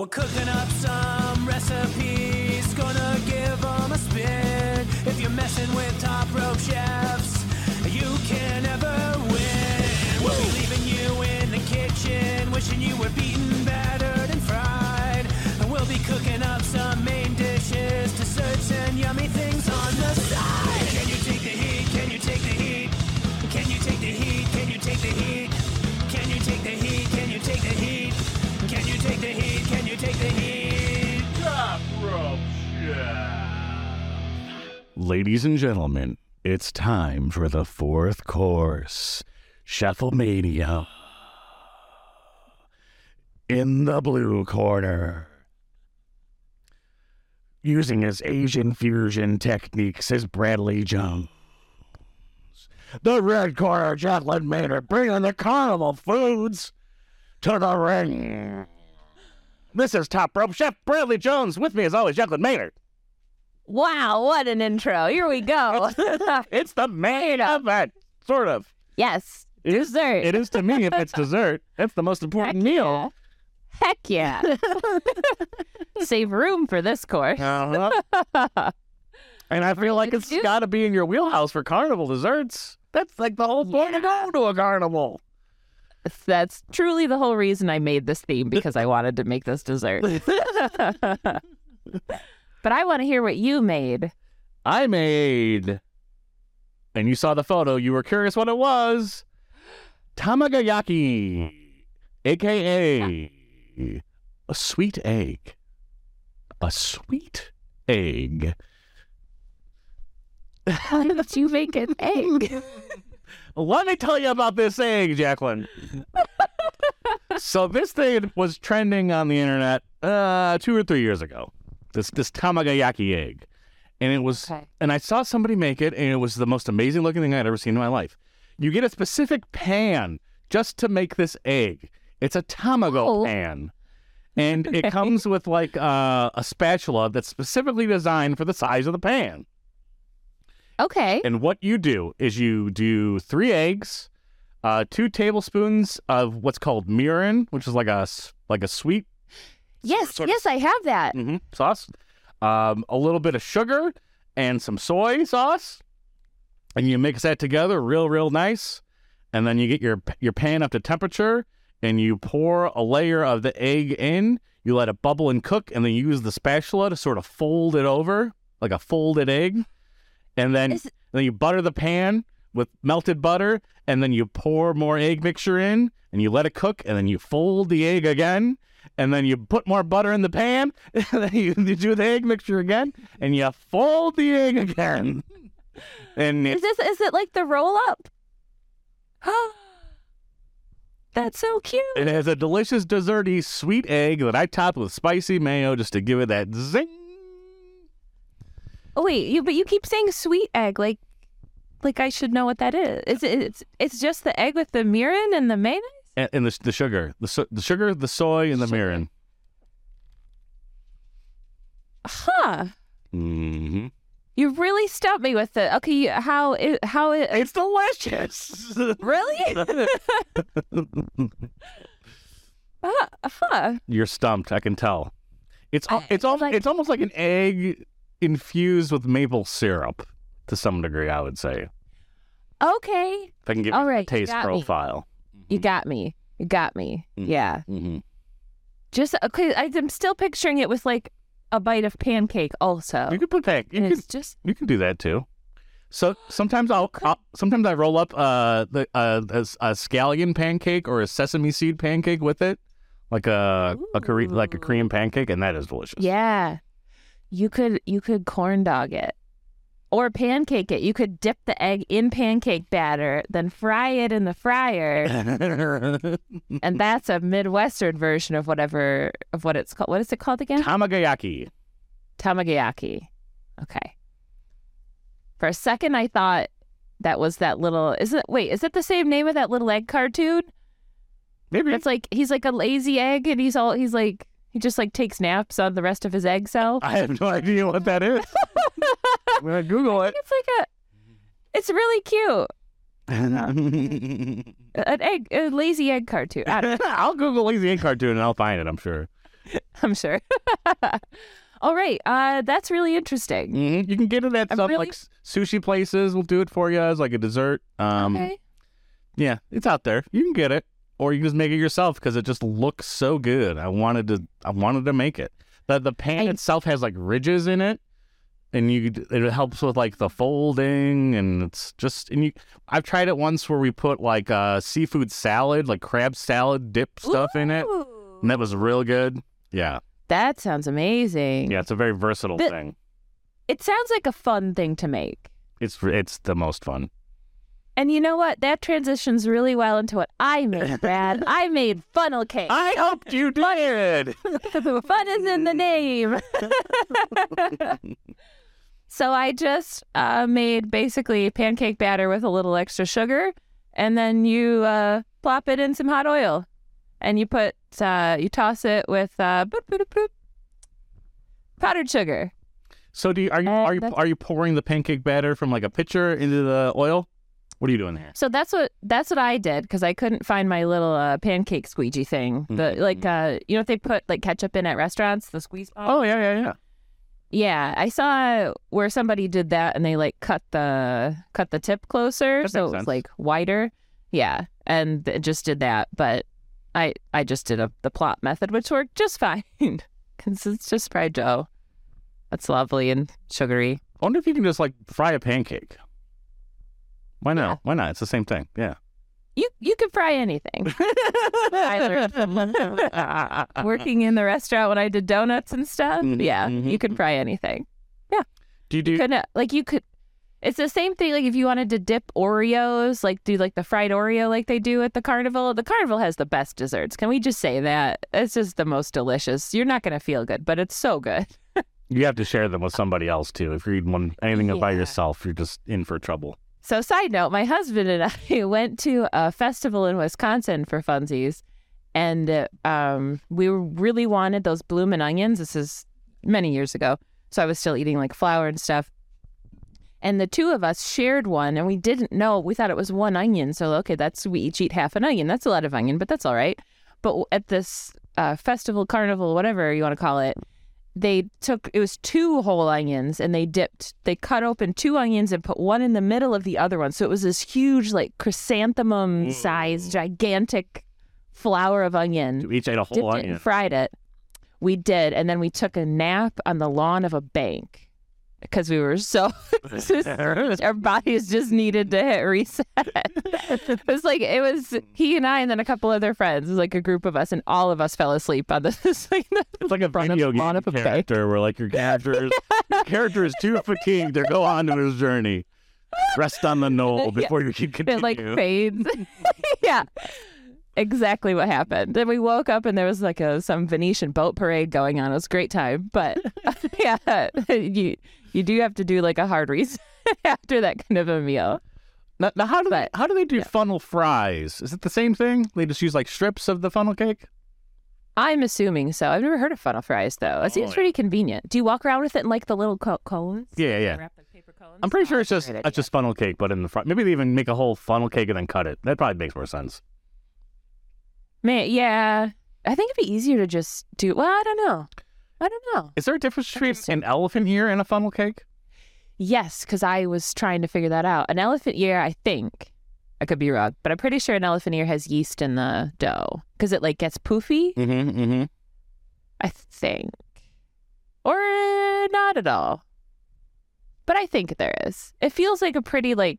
We're cooking up some recipes, gonna give them a spin. If you're messing with top rope chefs, you can never win. We'll be leaving you in the kitchen, wishing you were beaten, battered, and fried. And we'll be cooking up some main dishes, desserts, and yummy things on the side. Take the heat? Top rope Ladies and gentlemen, it's time for the fourth course, Chef-a-mania. In the blue corner, using his Asian fusion techniques is Bradley Jones. The red corner, Jaclyn Maynard, bringing the carnival foods to the ring. This is Top Rope Chef Bradley Jones. With me, as always, Jaclyn Maynard. Wow, what an intro. Here we go. It's the main event, sort of. yes. It is- Dessert. It is to me if it's dessert. It's the most important meal. Heck yeah. Save room for this course. Uh-huh. and I feel like it's got to be in your wheelhouse for carnival desserts. That's like the whole point of going to a carnival. That's truly the whole reason I made this theme because I wanted to make this dessert. but I want to hear what you made. I made, and you saw the photo. You were curious what it was. Tamagoyaki, aka a sweet egg. A sweet egg. How did you make an egg? Let me tell you about this egg, Jaclyn. so this thing was trending on the internet uh, two or three years ago. This this tamagoyaki egg, and it was, Okay. and I saw somebody make it, and it was the most amazing looking thing I'd ever seen in my life. You get a specific pan just to make this egg. It's a tamago Oh. pan, and it comes with like uh, a spatula that's specifically designed for the size of the pan. Okay. And what you do is you do three eggs, uh, two tablespoons of what's called mirin, which is like a like a sweet Yes, sort of- yes, I have that. mhm, sauce, um, a little bit of sugar and some soy sauce, and you mix that together real real nice, and then you get your your pan up to temperature, and you pour a layer of the egg in. You let it bubble and cook, and then you use the spatula to sort of fold it over like a folded egg, and then Is- then you butter the pan with melted butter, and then you pour more egg mixture in, and you let it cook, and then you fold the egg again, and then you put more butter in the pan, and then you, you do the egg mixture again, and you fold the egg again. And Is this is it like the roll up? That's so cute. it has a delicious desserty sweet egg that I topped with spicy mayo just to give it that zing. Oh wait, you but you keep saying sweet egg like like I should know what that is. Is it it's it's just the egg with the mirin and the mayonnaise? And, and the, the sugar, the, so, the sugar, the soy, and the Sugar. mirin. Huh. hmm You really stumped me with it. Okay, you- how it, how it It's delicious. really? uh, huh. You're stumped. I can tell. It's al- I- it's al- like- it's almost like an egg infused with maple syrup to some degree. I would say. Okay. If I can give All you a you taste me. profile. You got me. You got me. Mhm. Yeah. Mm-hmm. Just okay. I- I'm still picturing it with like a bite of pancake. Also, You can put pan. You and can just you can do that too. So sometimes I'll, I'll sometimes I roll up uh the uh a, a scallion pancake or a sesame seed pancake with it, like a a Kore- like a Ooh. Korean pancake, and that is delicious. yeah. You could you could corn dog it. Or pancake it. You could dip the egg in pancake batter, then fry it in the fryer, and that's a Midwestern version of whatever of what it's called. What is it called again? Tamagoyaki. Tamagoyaki. Okay. For a second, I thought that was that little. Is it? Wait, is it the same name of that little egg cartoon? Maybe It's like he's like a lazy egg, and he's all he's like he just like takes naps on the rest of his egg cell. I have no idea what that is. I'm gonna Google it. It's like a. It's really cute. An egg, a lazy egg cartoon. I'll Google lazy egg cartoon and I'll find it. I'm sure. I'm sure. All right. Uh, that's really interesting. Mhm. You can get it at I'm some really- like sushi places. will do it for you as like a dessert. Um, okay. Yeah, it's out there. You can get it, or you can just make it yourself because it just looks so good. I wanted to. I wanted to make it. The the pan I- itself has like ridges in it, and you it helps with like the folding, and it's just and you. I've tried it once where we put like uh, seafood salad, like crab salad dip stuff in it, and that was real good. Yeah, That sounds amazing. yeah, it's a very versatile The- thing. It sounds like a fun thing to make. It's it's the most fun. And you know what? That transitions really well into what I made, Brad. I made funnel cake. I hoped you did. Fun is in the name. so I just uh, made basically pancake batter with a little extra sugar, and then you uh, plop it in some hot oil, and you put uh, you toss it with uh, boop, boop, boop, powdered sugar. So do you are you Uh, are you are you pouring the pancake batter from like a pitcher into the oil? What are you doing there? So that's what that's what I did because I couldn't find my little uh, pancake squeegee thing. The Mhm. like uh, you know if they put like ketchup in at restaurants, the squeeze. bottle? Oh yeah yeah yeah. Yeah, I saw where somebody did that and they like cut the cut the tip closer That so it was sense. like wider. Yeah, and it just did that, but I I just did a the plot method which worked just fine cuz it's just fried dough. That's lovely and sugary. I wonder if you can just like fry a pancake. Why not? Why not? It's the same thing. Yeah. You you can fry anything. I learned Working in the restaurant when I did donuts and stuff. Mhm, Yeah, mhm, you can fry anything. Yeah. Do you do? couldn't like you could it's the same thing like if you wanted to dip oreos like do like the fried oreo like they do at the carnival the carnival has the best desserts can we just say that it's just the most delicious you're not going to feel good but it's so good You have to share them with somebody else too. If you're eating one anything by yourself, you're just in for trouble. So side note my husband and i went to a festival in wisconsin for funsies and um, we really wanted those bloomin' onions. This is many years ago so i was still eating like flour and stuff. And the two of us shared one and we didn't know we thought it was one onion. So okay that's we each eat half an onion. That's a lot of onion but that's all right. But at this uh, festival carnival whatever you want to call it they took it was two whole onions and they dipped they cut open two onions and put one in the middle of the other one. So it was this huge like chrysanthemum mm. sized gigantic flower of onion. You each ate a whole it onion. and fried it. We did, and then we took a nap on the lawn of a bank because we were so our bodies just needed to hit reset. it was like it was he and I, and then a couple other friends. It was like a group of us, and all of us fell asleep on this. like, It's like a front of- video lawn game of a bank. character where like your character is your character is too fatigued to go on to his journey. Rest on the knoll Yeah. before you can continue. it like fades. yeah. Exactly what happened. Then we woke up and there was like a some Venetian boat parade going on. It was a great time. But yeah, you you do have to do like a hard reset after that kind of a meal. now, now how do they how do they do yeah. funnel fries? Is it the same thing? They just use like strips of the funnel cake? I'm assuming so. I've never heard of funnel fries though. It seems Oh, yeah. pretty convenient. Do you walk around with it in like the little co- cones? Yeah, yeah. Paper cones? I'm pretty Oh, sure it's just it's just funnel cake, but in the front. Maybe they even make a whole funnel cake and then cut it. That probably makes more sense. Man, yeah. I think it'd be easier to just do. Well, I don't know. I don't know. Is there a difference between an elephant ear and a funnel cake? Yes, because I was trying to figure that out. An elephant ear, I think, I could be wrong, but I'm pretty sure an elephant ear has yeast in the dough because it like gets poofy. Mm-hmm. Mm-hmm. I think, or uh, not at all. But I think there is. It feels like a pretty like.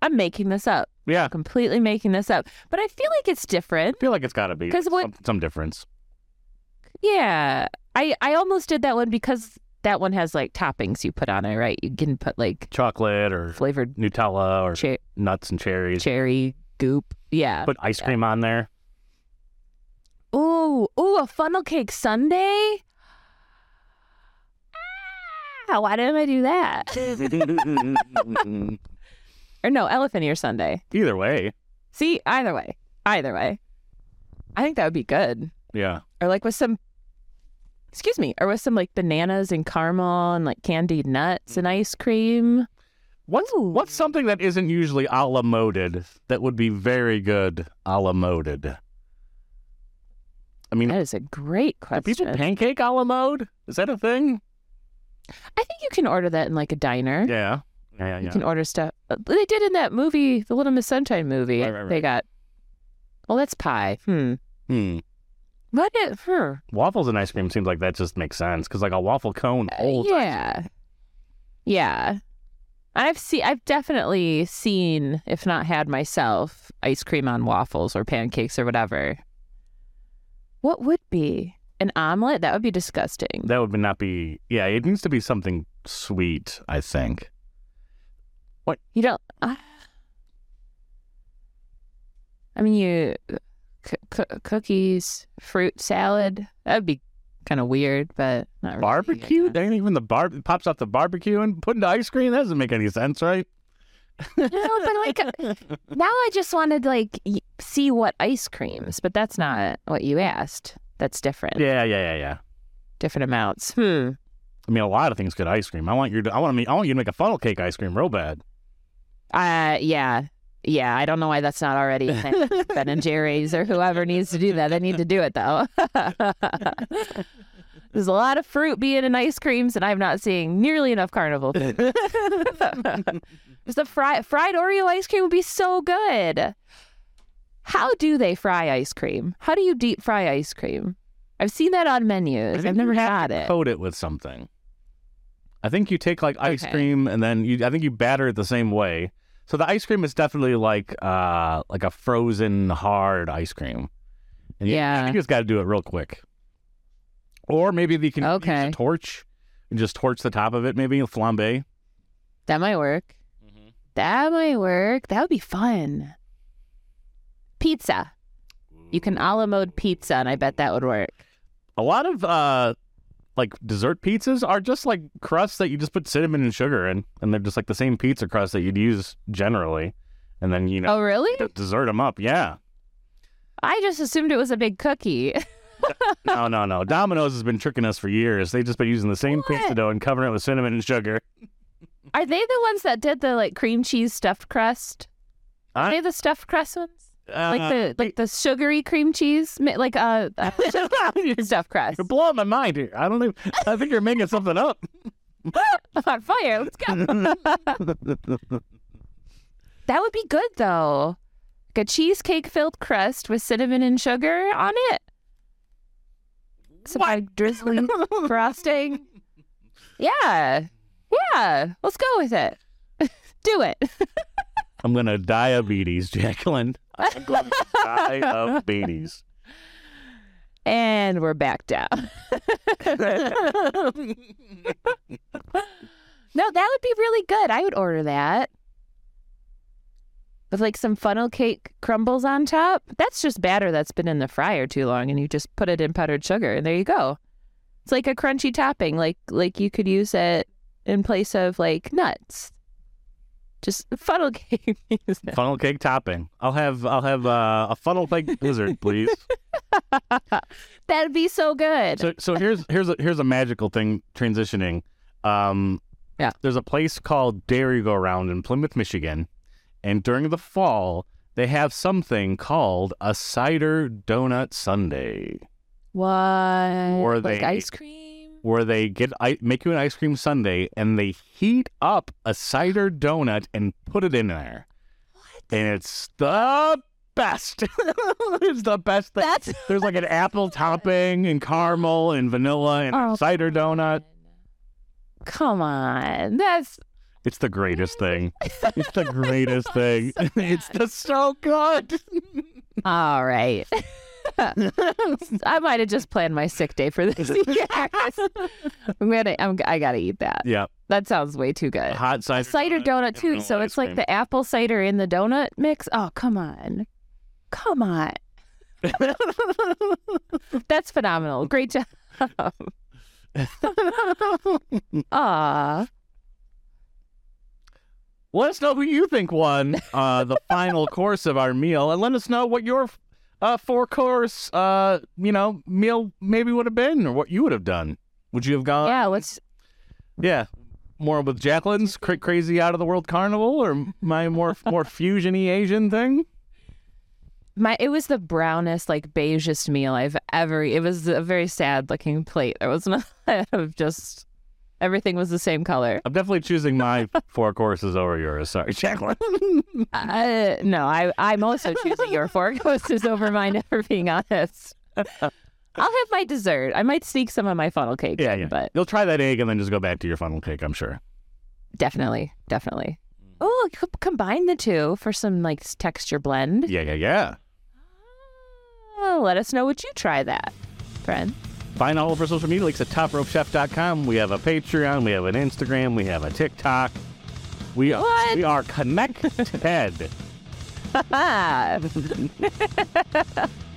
I'm making this up. Yeah. Completely making this up, but I feel like it's different. I feel like it's got to be 'Cause what- some, some difference. Yeah, I I almost did that one because that one has like toppings you put on it, right? You can put like Chocolate or flavored Nutella or che- nuts and cherries. cherry goop. Yeah. Put ice cream on there. Ooh, ooh, a funnel cake sundae. Ah, why didn't I do that? Or no, elephant ear sundae. Either way. See, either way, either way, I think that would be good. Yeah. Or like with some, excuse me, or with some like bananas and caramel and like candied nuts and ice cream. What's Ooh. what's something that isn't usually a la moded that would be very good a la moded? I mean, That is a great do question. people pancake a la mode? Is that a thing? I think you can order that in like a diner. Yeah. Yeah, yeah, You can order stuff. uh, They did in that movie, the Little Miss Sunshine movie. Right, right, They got. Well, that's pie. Hmm. Hmm. What? It, hmm. Waffles and ice cream seems like that just makes sense because like a waffle cone holds. Uh, yeah. Yeah. I've seen. I've definitely seen, if not had myself, ice cream on waffles or pancakes or whatever. What would be an omelet? That would be disgusting. That would not be. Yeah, it needs to be something sweet. I think. What you don't. Uh, I mean, you c- cookies, fruit salad. That'd be kind of weird, but not really, Barbecue? Ain't even the bar pops off the barbecue and put into ice cream. That doesn't make any sense, right? No, but like now, I just wanted to like see what ice creams, but that's not what you asked. That's different. Yeah, yeah, yeah, yeah. Different amounts. Hmm. I mean, a lot of things get ice cream. I want you to. I want to. Make, I want you to make a funnel cake ice cream real bad. Uh, yeah. Yeah, I don't know why that's not already a thing. Ben and Jerry's or whoever needs to do that. They need to do it though. There's a lot of fruit being in ice creams, and I'm not seeing nearly enough carnival. the fried fried Oreo ice cream would be so good. How do they fry ice cream? How do you deep fry ice cream? I've seen that on menus. I've never had it. Coat it with something. I think you take like ice Okay. cream and then you. I think you batter it the same way. So the ice cream is definitely like uh like a frozen hard ice cream. And you, Yeah. you just got to do it real quick. Or maybe you can use Okay. a torch and just torch the top of it. Maybe a flambe. That might work. That might work. That would be fun. Pizza. You can a la mode pizza, and I bet that would work. A lot of uh like dessert pizzas are just like crusts that you just put cinnamon and sugar in, and they're just like the same pizza crust that you'd use generally. And then you know Oh, really? d- dessert them up. Yeah. I just assumed it was a big cookie. No, no, no. Domino's has been tricking us for years. They've just been using the same pizza dough and covering it with cinnamon and sugar. Are they the ones that did the like cream cheese stuffed crust? Are I- they the stuffed crust ones? Uh, Like the like the sugary cream cheese, like uh, stuffed crust. You're blowing my mind here. I don't even. I think you're making something up. I'm on fire. Let's go. That would be good though. Like a cheesecake filled crust with cinnamon and sugar on it. Some like drizzling frosting. Yeah. Yeah. Let's go with it. Do it. I'm gonna diabetes, Jaclyn. I'm gonna diabetes. and we're back down. no, that would be really good. I would order that. With like some funnel cake crumbles on top. That's just batter that's been in the fryer too long and you just put it in powdered sugar and there you go. It's like a crunchy topping, like like you could use it in place of like nuts. Just funnel cake. Funnel cake topping. I'll have. I'll have uh, a funnel cake blizzard, please. That'd be so good. So, so here's here's a here's a magical thing transitioning. Um, Yeah. There's a place called Dairy Go Round in Plymouth, Michigan, and during the fall they have something called a cider donut sundae. What? Or like they- ice cream? Where they get I, make you an ice cream sundae and they heat up a cider donut and put it in there, What? and it's the best. it's the best thing. That's There's like an apple topping and caramel and vanilla and Oh, cider donut. Come on. That's It's the greatest thing. It's the greatest thing. It's just so good. all right. I might have just planned my sick day for this. yes. I'm gonna. I'm, I gotta eat that. Yeah, That sounds way too good. hot cider. Cider donut and too. So ice it's like cream. the apple cider in the donut mix. Oh, come on, come on. That's phenomenal. Great job. Ah, Let us know who you think won uh, the final course of our meal, and let us know what your uh, four course, uh, you know, meal maybe would have been, or what you would have done. Would you have gone? yeah. Let's. Yeah. More with Jaclyn's cra- crazy out of the world carnival, or my more more fusiony Asian thing. My it was the brownest, like beigest meal I've ever. It was a very sad looking plate. There was not of just everything was the same color. I'm definitely choosing my four courses over yours. Sorry, Jaclyn. Uh, no, I I'm also choosing your four courses over mine. If we're being honest, I'll have my dessert. I might sneak some of my funnel cake. yeah, in, yeah. but You'll try that egg and then just go back to your funnel cake. I'm sure. definitely, definitely. Oh, c- combine the two for some like texture blend. Yeah, yeah, yeah. Oh, let us know what you try that, friend. Find all of our social media links at topropechef.com. We have a Patreon, we have an Instagram, we have a TikTok. We are, What? we are connected.